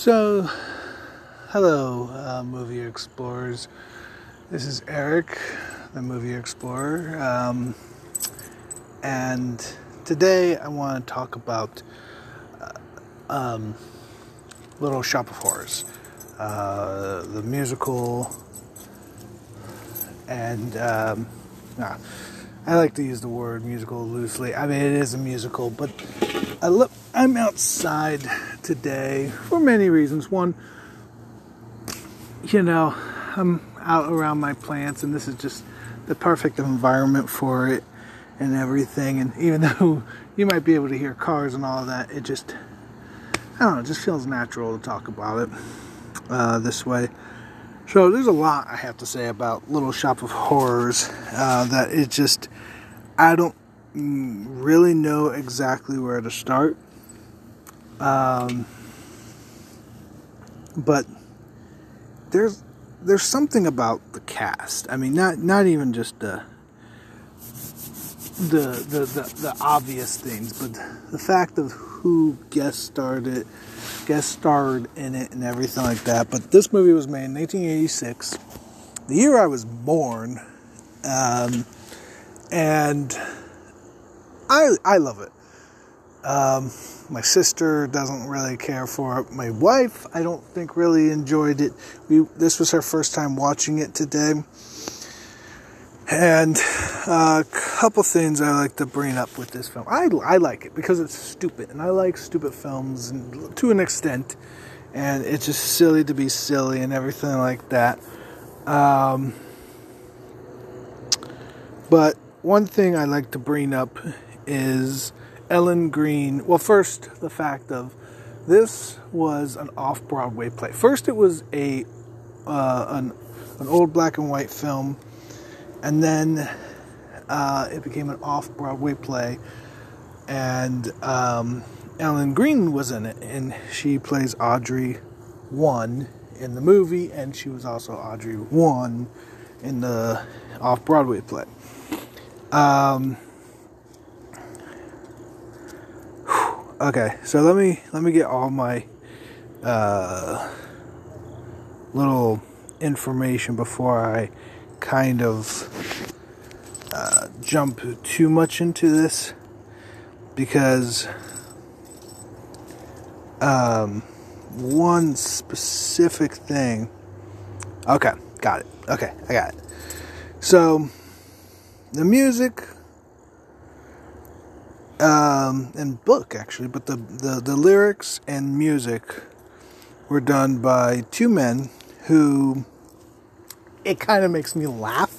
So, hello, uh, movie explorers. This is Eric, the movie explorer, um, and today I want to talk about uh, um, Little Shop of Horrors, uh, the musical, and um, nah, I like to use the word musical loosely. I mean, it is a musical, but I I'm outside today for many reasons. One, you know, I'm out around my plants, and this is just the perfect environment for it and everything. And even though you might be able to hear cars and all that, it just, I don't know, it just feels natural to talk about it uh, this way. So there's a lot I have to say about Little Shop of Horrors uh, that it just, I don't really know exactly where to start. Um, but there's there's something about the cast. I mean, not not even just the the the the, the obvious things, but the fact of who guest starred it, guest starred in it, and everything like that. But this movie was made in 1986, the year I was born, um, and I I love it. Um, my sister doesn't really care for it. My wife, I don't think really enjoyed it. We this was her first time watching it today. And uh, a couple things I like to bring up with this film. I, I like it because it's stupid, and I like stupid films and, to an extent, and it's just silly to be silly and everything like that. Um, but one thing I like to bring up is Ellen Greene. Well, first, the fact of this was an off Broadway play. First, it was a uh, an, an old black and white film, and then uh, it became an off Broadway play. And um, Ellen Greene was in it, and she plays Audrey One in the movie, and she was also Audrey One in the off Broadway play. Um, okay, so let me let me get all my uh, little information before I kind of uh, jump too much into this because um, one specific thing. Okay, got it. Okay, I got it. So the music um, and book actually, but the, the, the lyrics and music were done by two men who it kind of makes me laugh.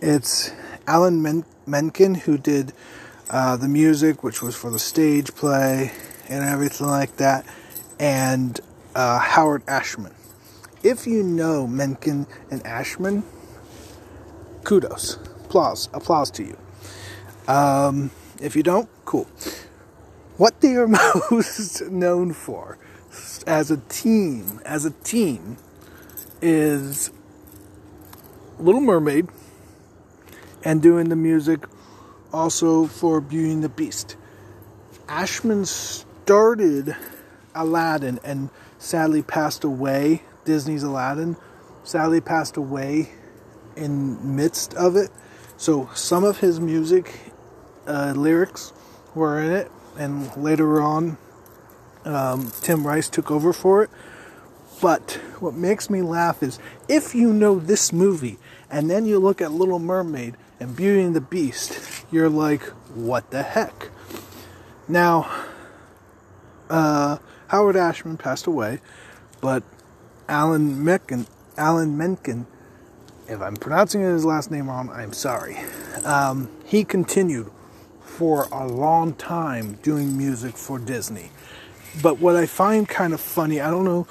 It's Alan Men- Menken who did uh, the music, which was for the stage play and everything like that, and uh, Howard Ashman. If you know Menken and Ashman, kudos, applause, applause to you. Um, if you don't, cool. What they are most known for as a team, as a team, is Little Mermaid and doing the music also for Beauty and the Beast. Ashman started Aladdin and sadly passed away. Disney's Aladdin sadly passed away in midst of it. So some of his music uh, lyrics were in it, and later on, um, Tim Rice took over for it. But what makes me laugh is if you know this movie and then you look at Little Mermaid and Beauty and the Beast, you're like, what the heck? Now, uh, Howard Ashman passed away, but Alan Menken, Alan Menken, if I'm pronouncing his last name wrong, I'm sorry. Um, he continued for a long time doing music for Disney. But what I find kind of funny, I don't know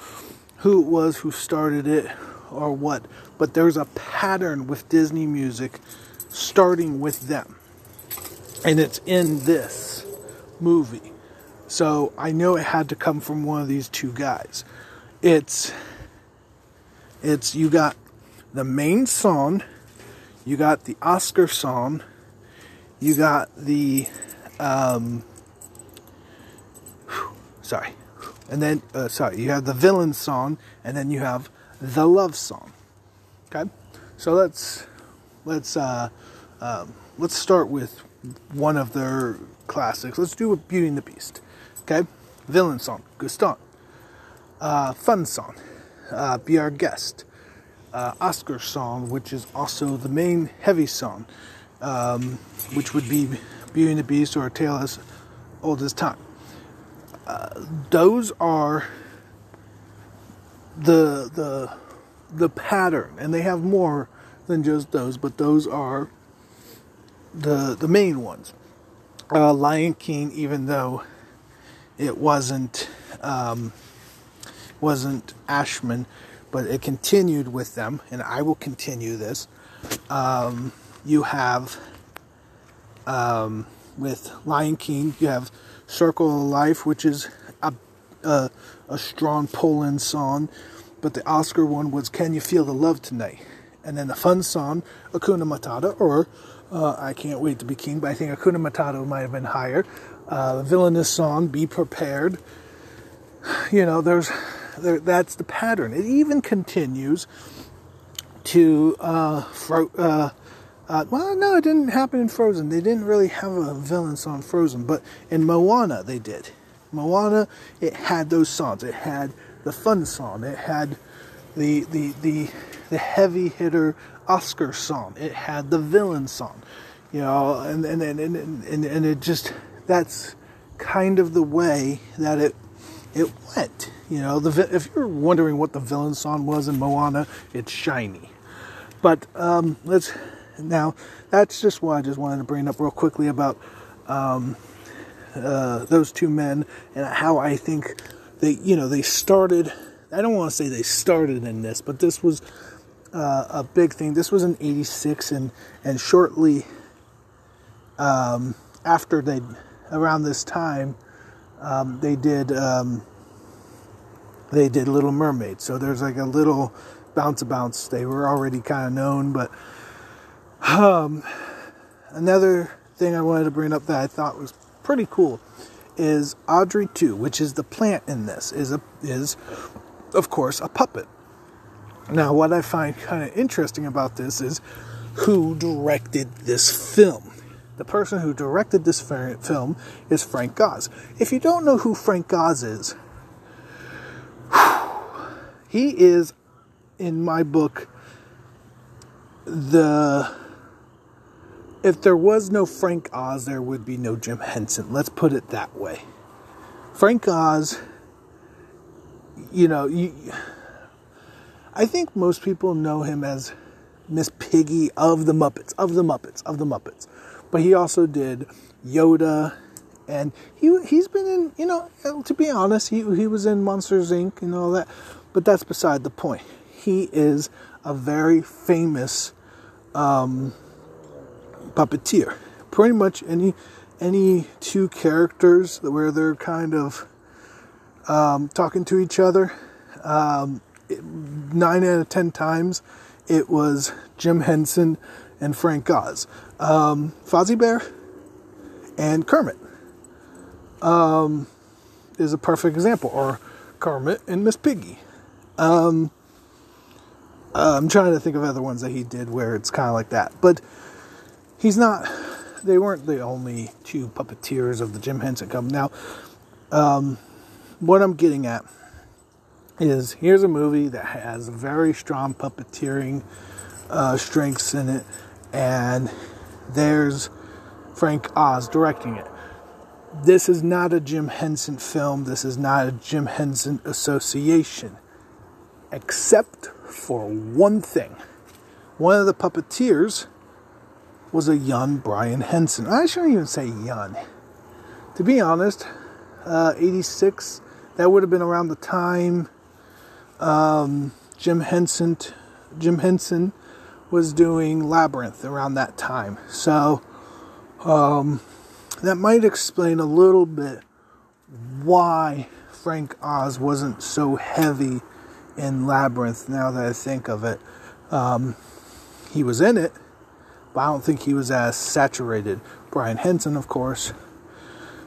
who it was who started it or what, but there's a pattern with Disney music starting with them. And it's in this movie. So I know it had to come from one of these two guys. It's it's you got the main song, you got the Oscar song, you got the um, sorry and then uh, sorry, you have the villain song, and then you have the love song. Okay, so let's let's uh, um, let's start with one of their classics. Let's do Beauty and the Beast. Okay, villain song, Gaston. Uh, fun song, uh, Be Our Guest. Uh, Oscar song, which is also the main heavy song, um, which would be Beauty and the Beast or A Tale as Old as Time. Uh, those are the the the pattern, and they have more than just those, but those are the the main ones. Uh, Lion King, even though it wasn't um, wasn't Ashman, but it continued with them, and I will continue this. Um, you have um, with Lion King, you have Circle of Life, which is a, a, a strong Poland song, but the Oscar one was Can You Feel the Love Tonight? And then the fun song, Akuna Matata, or uh, I Can't Wait to Be King, but I think Akuna Matata might have been higher. Uh, the villainous song, Be Prepared. You know, there's there, that's the pattern. It even continues to uh, fro- uh, well, no, it didn't happen in Frozen. They didn't really have a villain song Frozen, but in Moana they did. Moana, it had those songs. It had the fun song. It had the the the the heavy hitter Oscar song. It had the villain song. You know, and and and and, and, and it just that's kind of the way that it it went. You know, the if you're wondering what the villain song was in Moana, it's shiny. But um, let's now, that's just what I just wanted to bring up real quickly about um, uh, those two men and how I think they, you know, they started. I don't want to say they started in this, but this was uh, a big thing. This was in '86, and and shortly um, after they, around this time, um, they did um, they did Little Mermaid. So there's like a little bounce a bounce. They were already kind of known, but um, another thing I wanted to bring up that I thought was pretty cool is Audrey 2, which is the plant in this, is a is of course a puppet. Now, what I find kind of interesting about this is who directed this film. The person who directed this film is Frank Oz. If you don't know who Frank Oz is, he is, in my book, the if there was no Frank Oz, there would be no Jim Henson. Let's put it that way. Frank Oz, you know, you, I think most people know him as Miss Piggy of the Muppets, of the Muppets, of the Muppets. But he also did Yoda, and he he's been in, you know, to be honest, he he was in Monsters Inc. and all that. But that's beside the point. He is a very famous um, puppeteer. Pretty much any any two characters where they're kind of um, talking to each other. Um, nine out of ten times, it was Jim Henson and Frank Oz, um, Fozzie Bear, and Kermit um, is a perfect example, or Kermit and Miss Piggy. Um, I'm trying to think of other ones that he did where it's kind of like that, but he's not. They weren't the only two puppeteers of the Jim Henson Company. Now, um, what I'm getting at is here's a movie that has very strong puppeteering uh, strengths in it, and there's Frank Oz directing it. This is not a Jim Henson film. This is not a Jim Henson association, except for one thing. One of the puppeteers was a young Brian Henson. I shouldn't even say young. To be honest, uh, 86, that would have been around the time um, Jim Henson, Jim Henson was doing Labyrinth around that time. So um, that might explain a little bit why Frank Oz wasn't so heavy in Labyrinth now that I think of it. Um, he was in it, but I don't think he was as saturated. Brian Henson, of course,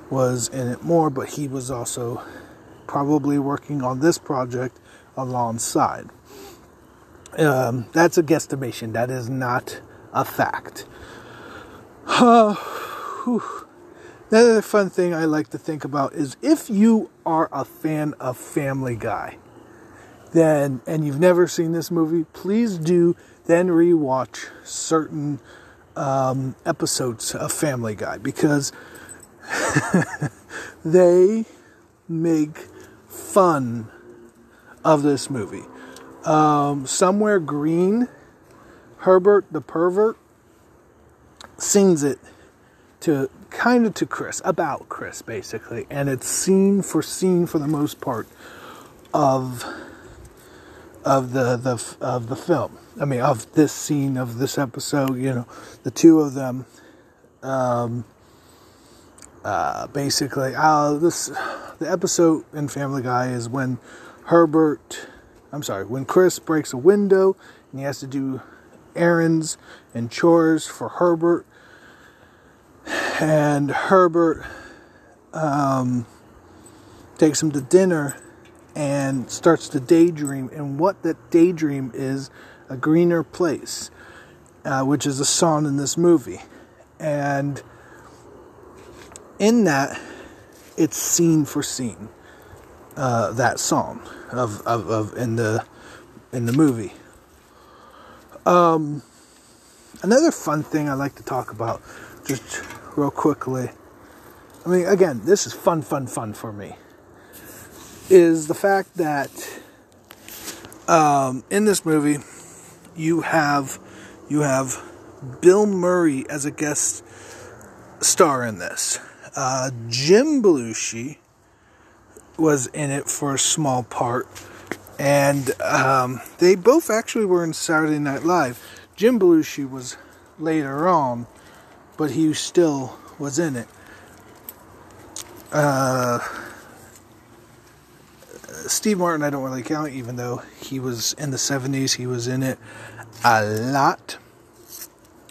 was in it more, but he was also probably working on this project alongside. Um, that's a guesstimation. That is not a fact. Uh, Another fun thing I like to think about is if you are a fan of Family Guy, then and you've never seen this movie, please do then rewatch certain um, episodes of Family Guy because they make fun of this movie. Um, Somewhere Green, Herbert the pervert sings it to kind of to Chris, about Chris basically, and it's scene for scene for the most part of of the the of the film. I mean, of this scene of this episode. You know, the two of them. Um, uh, basically, uh, this the episode in Family Guy is when Herbert, I'm sorry, when Chris breaks a window and he has to do errands and chores for Herbert and Herbert um, takes him to dinner and starts to daydream. And what that daydream is a greener place, uh, which is a song in this movie. And in that, it's scene for scene uh, that song of, of, of in the in the movie. Um, another fun thing I like to talk about, just real quickly. I mean, again, this is fun, fun, fun for me. Is the fact that um, in this movie you have you have Bill Murray as a guest star in this. Uh, Jim Belushi was in it for a small part, and um, they both actually were in Saturday Night Live. Jim Belushi was later on but he still was in it. Uh, Steve Martin, I don't really count, even though he was in the 70s, he was in it a lot.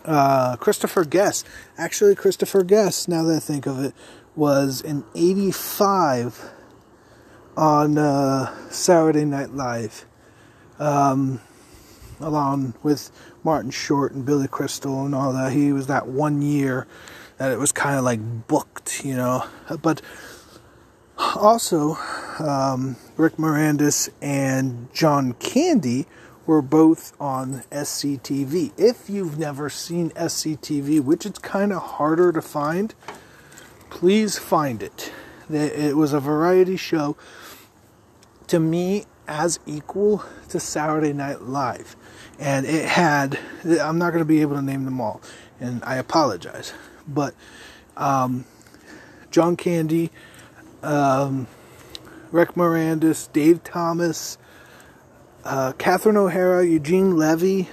Uh, Christopher Guest, actually, Christopher Guest, now that I think of it, was in 85 on uh, Saturday Night Live, um, along with Martin Short and Billy Crystal and all that. He was that one year that it was kind of like booked, you know. But also, um, Rick Moranis and John Candy were both on SCTV. If you've never seen SCTV, which it's kind of harder to find, please find it. It was a variety show to me as equal to Saturday Night Live and it had i'm not going to be able to name them all and i apologize but um, john candy um, rick moranis dave thomas uh, catherine o'hara eugene levy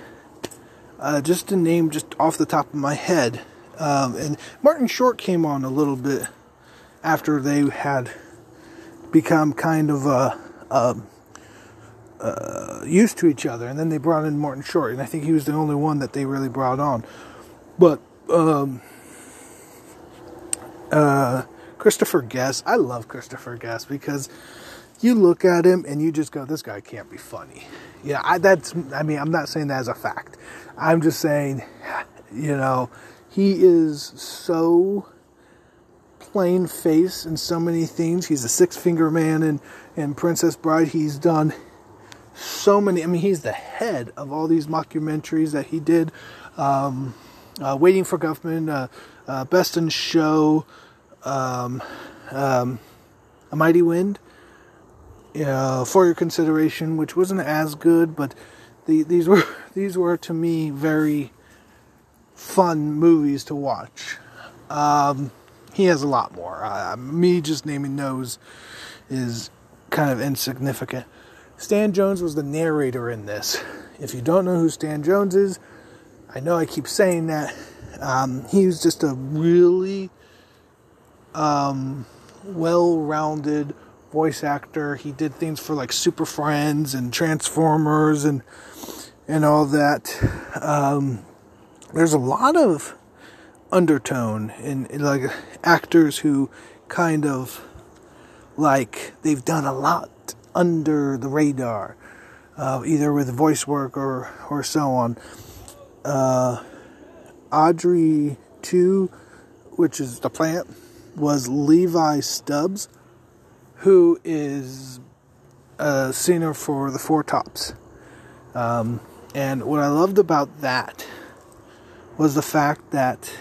uh, just to name just off the top of my head um, and martin short came on a little bit after they had become kind of a, a uh, used to each other, and then they brought in Martin Short, and I think he was the only one that they really brought on. But um, uh, Christopher Guest, I love Christopher Guest because you look at him and you just go, "This guy can't be funny." Yeah, I, that's. I mean, I'm not saying that as a fact. I'm just saying, you know, he is so plain face in so many things. He's a six finger man in, in Princess Bride. He's done so many. I mean, he's the head of all these mockumentaries that he did. Um, uh, Waiting for Guffman, uh, uh, Best in Show, um, um, A Mighty Wind, For Your Consideration, which wasn't as good, but the, these were these were to me very fun movies to watch. Um, he has a lot more. Uh, me just naming those is kind of insignificant. Stan Jones was the narrator in this. If you don't know who Stan Jones is, I know I keep saying that. Um, he was just a really um, well rounded voice actor. He did things for like Super Friends and Transformers and and all that. Um, there's a lot of undertone in, like actors who kind of like they've done a lot under the radar, uh, either with voice work or, or so on. Uh, Audrey 2, which is the plant, was Levi Stubbs, who is a singer for the Four Tops. Um, and what I loved about that was the fact that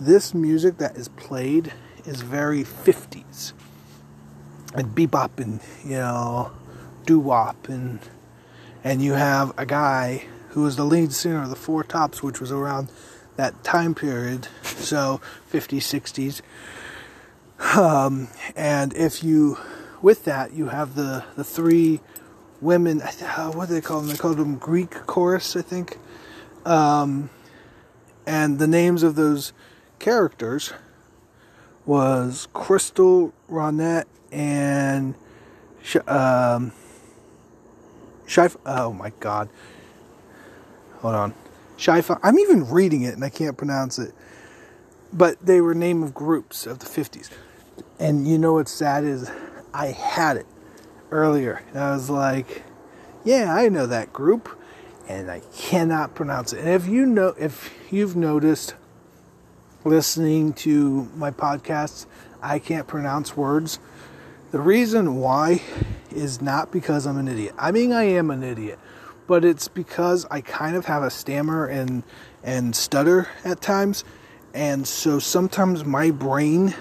this music that is played is very 50s and bebop and you know doo wop and and you have a guy who was the lead singer of the Four Tops, which was around that time period, so 50s, 60s. Um, and if you, with that, you have the the three women. Uh, what do they call them? They called them Greek chorus, I think. Um, and the names of those characters was Crystal Ronnette and um, Shif- oh my god. Hold on. Shifa. I'm even reading it and I can't pronounce it. But they were name of groups of the 50s. And you know what's sad is I had it earlier. And I was like, yeah, I know that group and I cannot pronounce it. And if you know if you've noticed listening to my podcasts, I can't pronounce words. The reason why is not because I'm an idiot. I mean I am an idiot, but it's because I kind of have a stammer and and stutter at times. And so sometimes my brain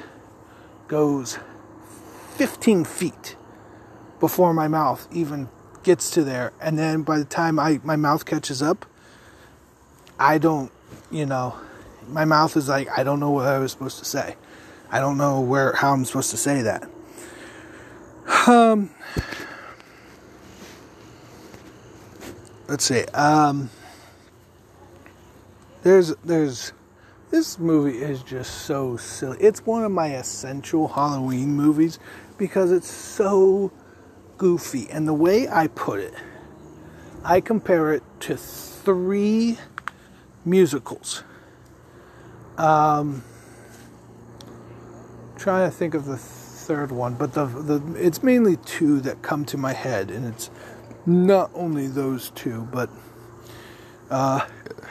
goes 15 feet before my mouth even gets to there and then by the time I my mouth catches up I don't you know my mouth is like I don't know what I was supposed to say. I don't know where how I'm supposed to say that. Um let's see. Um there's there's this movie is just so silly. It's one of my essential Halloween movies because it's so goofy. And the way I put it, I compare it to three musicals. Um, trying to think of the third one, but the the it's mainly two that come to my head, and it's not only those two, but uh,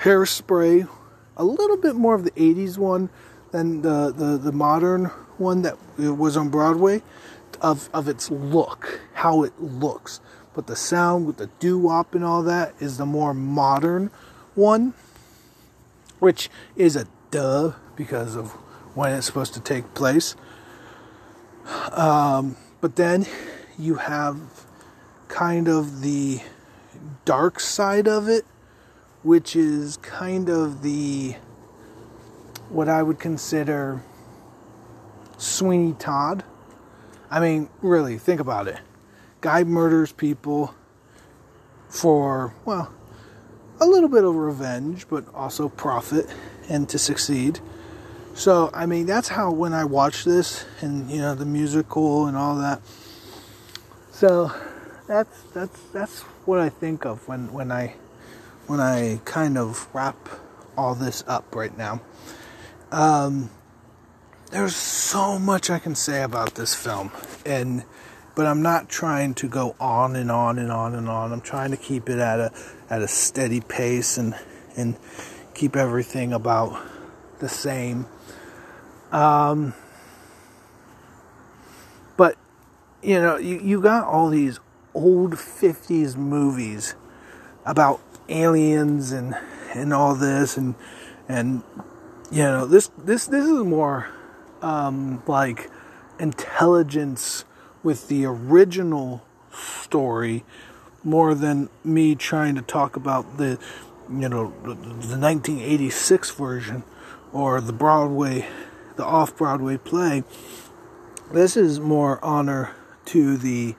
Hairspray, a little bit more of the '80s one than the the, the modern one that was on Broadway of of its look, how it looks. But the sound with the doo wop and all that is the more modern one, which is a duh because of when it's supposed to take place. Um, but then you have kind of the dark side of it, which is kind of the what I would consider Sweeney Todd I mean, really, think about it. Guy murders people for, well, a little bit of revenge, but also profit and to succeed. So, I mean, that's how when I watch this and, you know, the musical and all that. So, that's that's that's what I think of when when I when I kind of wrap all this up right now. Um, there's so much I can say about this film, and but I'm not trying to go on and on and on and on. I'm trying to keep it at a at a steady pace and and keep everything about the same. Um, but you know, you, you got all these old 50s movies about aliens and and all this and and you know this this this is more um, like intelligence with the original story more than me trying to talk about the you know the, the 1986 version or the Broadway the off Broadway play. This is more honor to the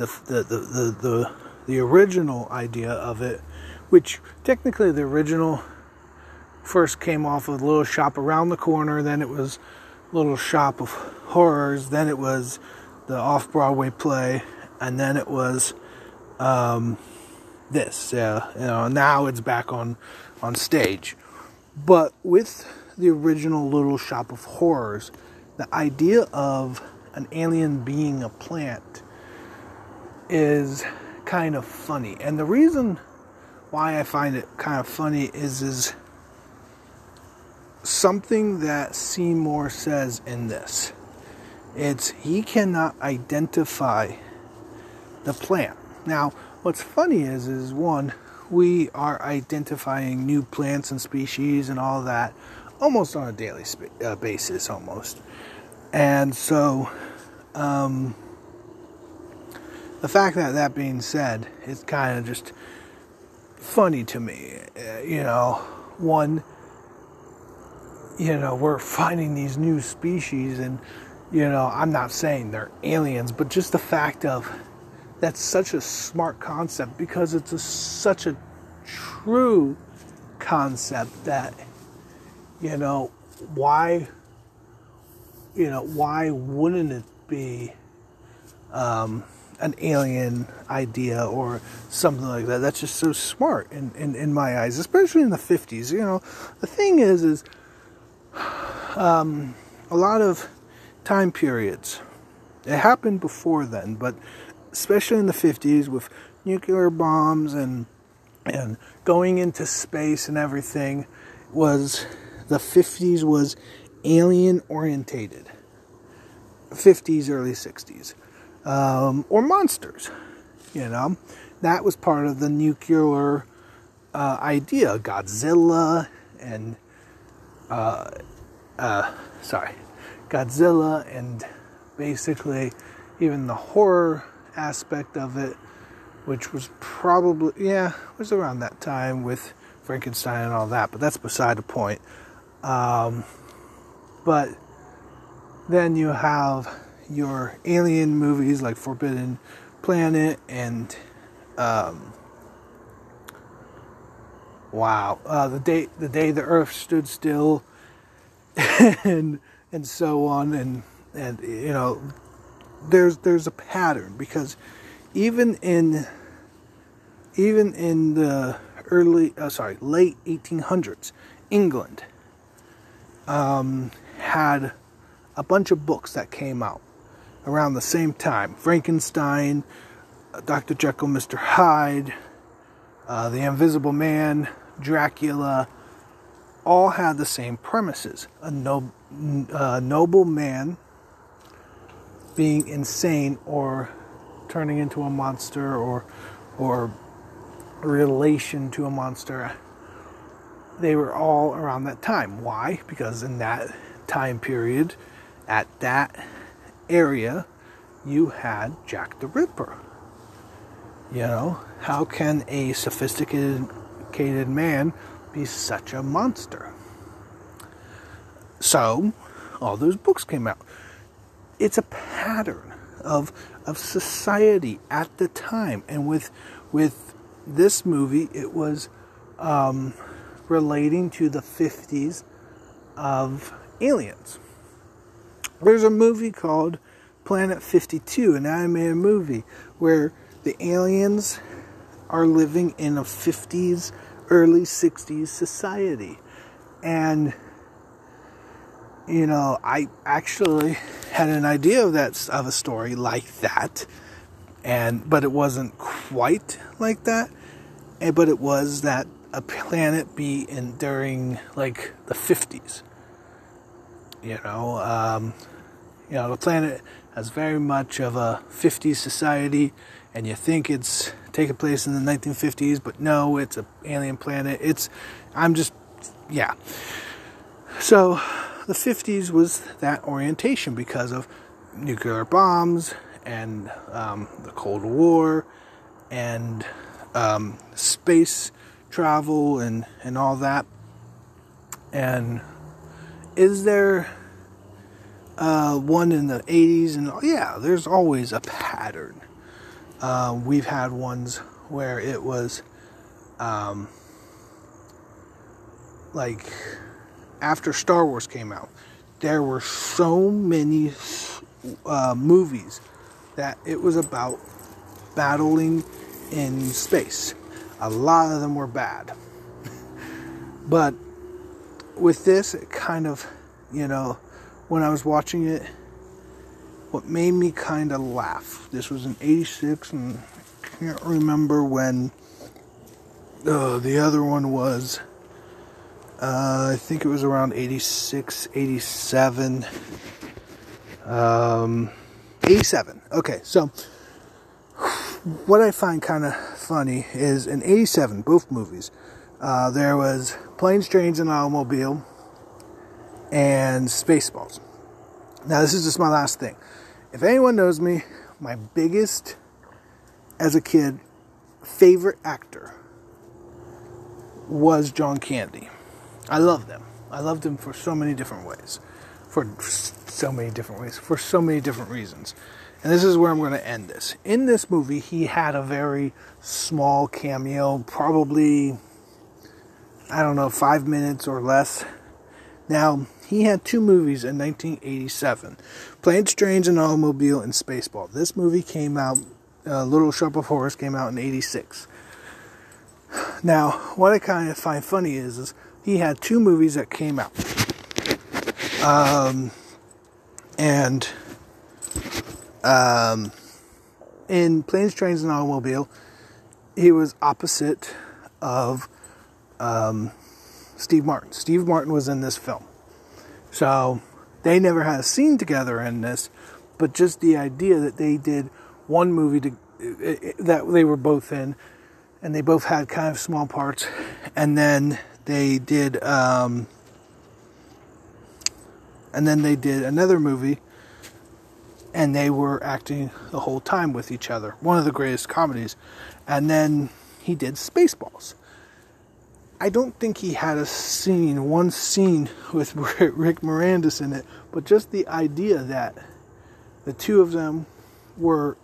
the the the the, the, the original idea of it which technically the original first came off of little shop around the corner then it was little shop of horrors. Then it was the off Broadway play, and then it was um, this. Yeah, you know, now it's back on on stage. But with the original Little Shop of Horrors, the idea of an alien being a plant is kind of funny. And the reason why I find it kind of funny is is something that Seymour says in this. It's he cannot identify the plant. Now, what's funny is is one we are identifying new plants and species and all that almost on a daily sp- uh, basis almost. And so um, the fact that that being said, it's kind of just funny to me. Uh, you know, one, you know, we're finding these new species, and, you know, I'm not saying they're aliens, but just the fact of that's such a smart concept because it's a, such a true concept that, you know, why, you know, why wouldn't it be, um, an alien idea or something like that. That's just so smart in, in, in my eyes, especially in the 50s. You know, the thing is, is um, a lot of time periods. It happened before then, but especially in the 50s with nuclear bombs and and going into space and everything was the 50s was alien orientated 50s early 60s um, or monsters. You know, that was part of the nuclear uh, idea. Godzilla and uh, uh, sorry, Godzilla and basically even the horror aspect of it, which was probably yeah, was around that time with Frankenstein and all that. But that's beside the point. Um, but then you have your alien movies like Forbidden Planet and um, wow, uh, the day the day the Earth stood still, and and so on, and and you know, there's there's a pattern because even in even in the early uh, sorry late 1800s, England um, had a bunch of books that came out around the same time Frankenstein, uh, Dr. Jekyll, Mr. Hyde, uh, The Invisible Man, Dracula, all had the same premises. A no, uh, noble man being insane or turning into a monster or, or relation to a monster. They were all around that time. Why? Because in that time period, at that area, you had Jack the Ripper. You know, how can a sophisticated man be such a monster? So, all those books came out. It's a pattern of of society at the time, and with with this movie, it was um, relating to the 50s of aliens. There's a movie called Planet 52, an animated movie where the aliens are living in a 50s, early 60s society. And you know, I actually had an idea of that of a story like that, and but it wasn't quite like that. And, but it was that a planet be in during like the 50s. You know, um, you know, the planet has very much of a 50s society, and you think it's taking place in the 1950s, but no, it's an alien planet. It's, I'm just, yeah. So, the 50s was that orientation because of nuclear bombs and um, the Cold War and um, space travel and, and all that. And is there uh, one in the 80s, and yeah, there's always a pattern. Uh, we've had ones where it was um, like after Star Wars came out, there were so many uh, movies that it was about battling in space. A lot of them were bad. but with this, it kind of, you know, when I was watching it, what made me kind of laugh. This was in 86, and I can't remember when uh, the other one was. Uh, I think it was around 86, 87. Um, 87. Okay, so what I find kind of funny is in 87, both movies, uh, there was Planes, Trains, and Automobile and Spaceballs. Now, this is just my last thing. If anyone knows me, my biggest, as a kid, favorite actor was John Candy. I loved him. I loved him for so many different ways. For so many different ways. For so many different reasons. And this is where I'm going to end this. In this movie, he had a very small cameo, probably, I don't know, five minutes or less. Now, he had two movies in 1987 Planes, Trains, and Automobile and Spaceball. This movie came out, uh, Little Shop of Horrors came out in 86. Now, what I kind of find funny is, is he had two movies that came out. Um, and um, in Planes, Trains, and Automobile, he was opposite of um, Steve Martin. Steve Martin was in this film. So they never had a scene together in this, but just the idea that they did one movie to, that they were both in, and they both had kind of small parts, and then they did, um, and then they did another movie, and they were acting the whole time with each other. One of the greatest comedies, and then he did Spaceballs. I don't think he had a scene, one scene with Rick Moranis in it, but just the idea that the two of them were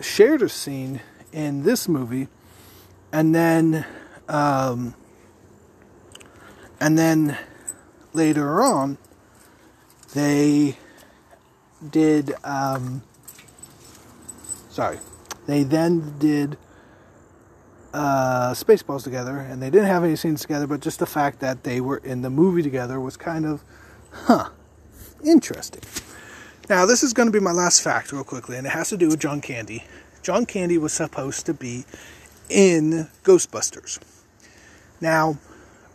shared a scene in this movie, and then, um, and then later on, they did, um, sorry, they then did uh, Spaceballs together, and they didn't have any scenes together, but just the fact that they were in the movie together was kind of, huh, interesting. Now, this is going to be my last fact, real quickly, and it has to do with John Candy. John Candy was supposed to be in Ghostbusters. Now,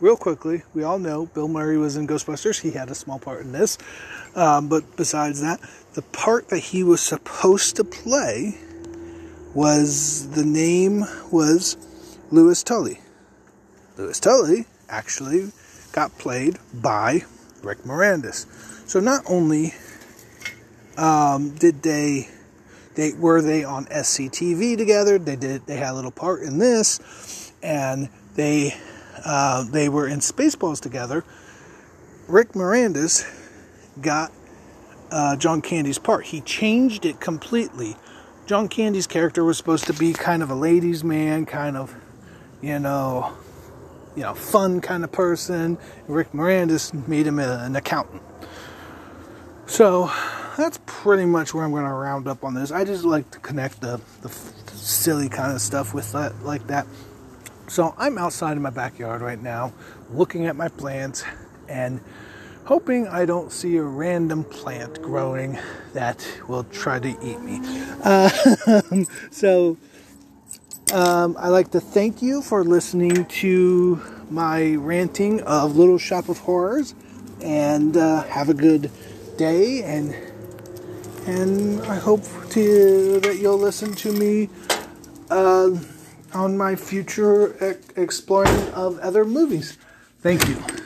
real quickly, we all know Bill Murray was in Ghostbusters. He had a small part in this. Um, but besides that, the part that he was supposed to play was the name was Louis Tully. Louis Tully actually got played by Rick Moranis. So not only um, did they they were they on SCTV together, they did they had a little part in this, and they uh, they were in Spaceballs together. Rick Moranis got uh, John Candy's part. He changed it completely John Candy's character was supposed to be kind of a ladies' man, kind of, you know, you know, fun kind of person. Rick Moranis made him an accountant. So that's pretty much where I'm going to round up on this. I just like to connect the, the silly kind of stuff with that, like that. So I'm outside in my backyard right now, looking at my plants and hoping I don't see a random plant growing that will try to eat me. Uh, so, um, I'd like to thank you for listening to my ranting of Little Shop of Horrors, and uh, have a good day. and And I hope to, that you'll listen to me uh, on my future exploring of other movies. Thank you.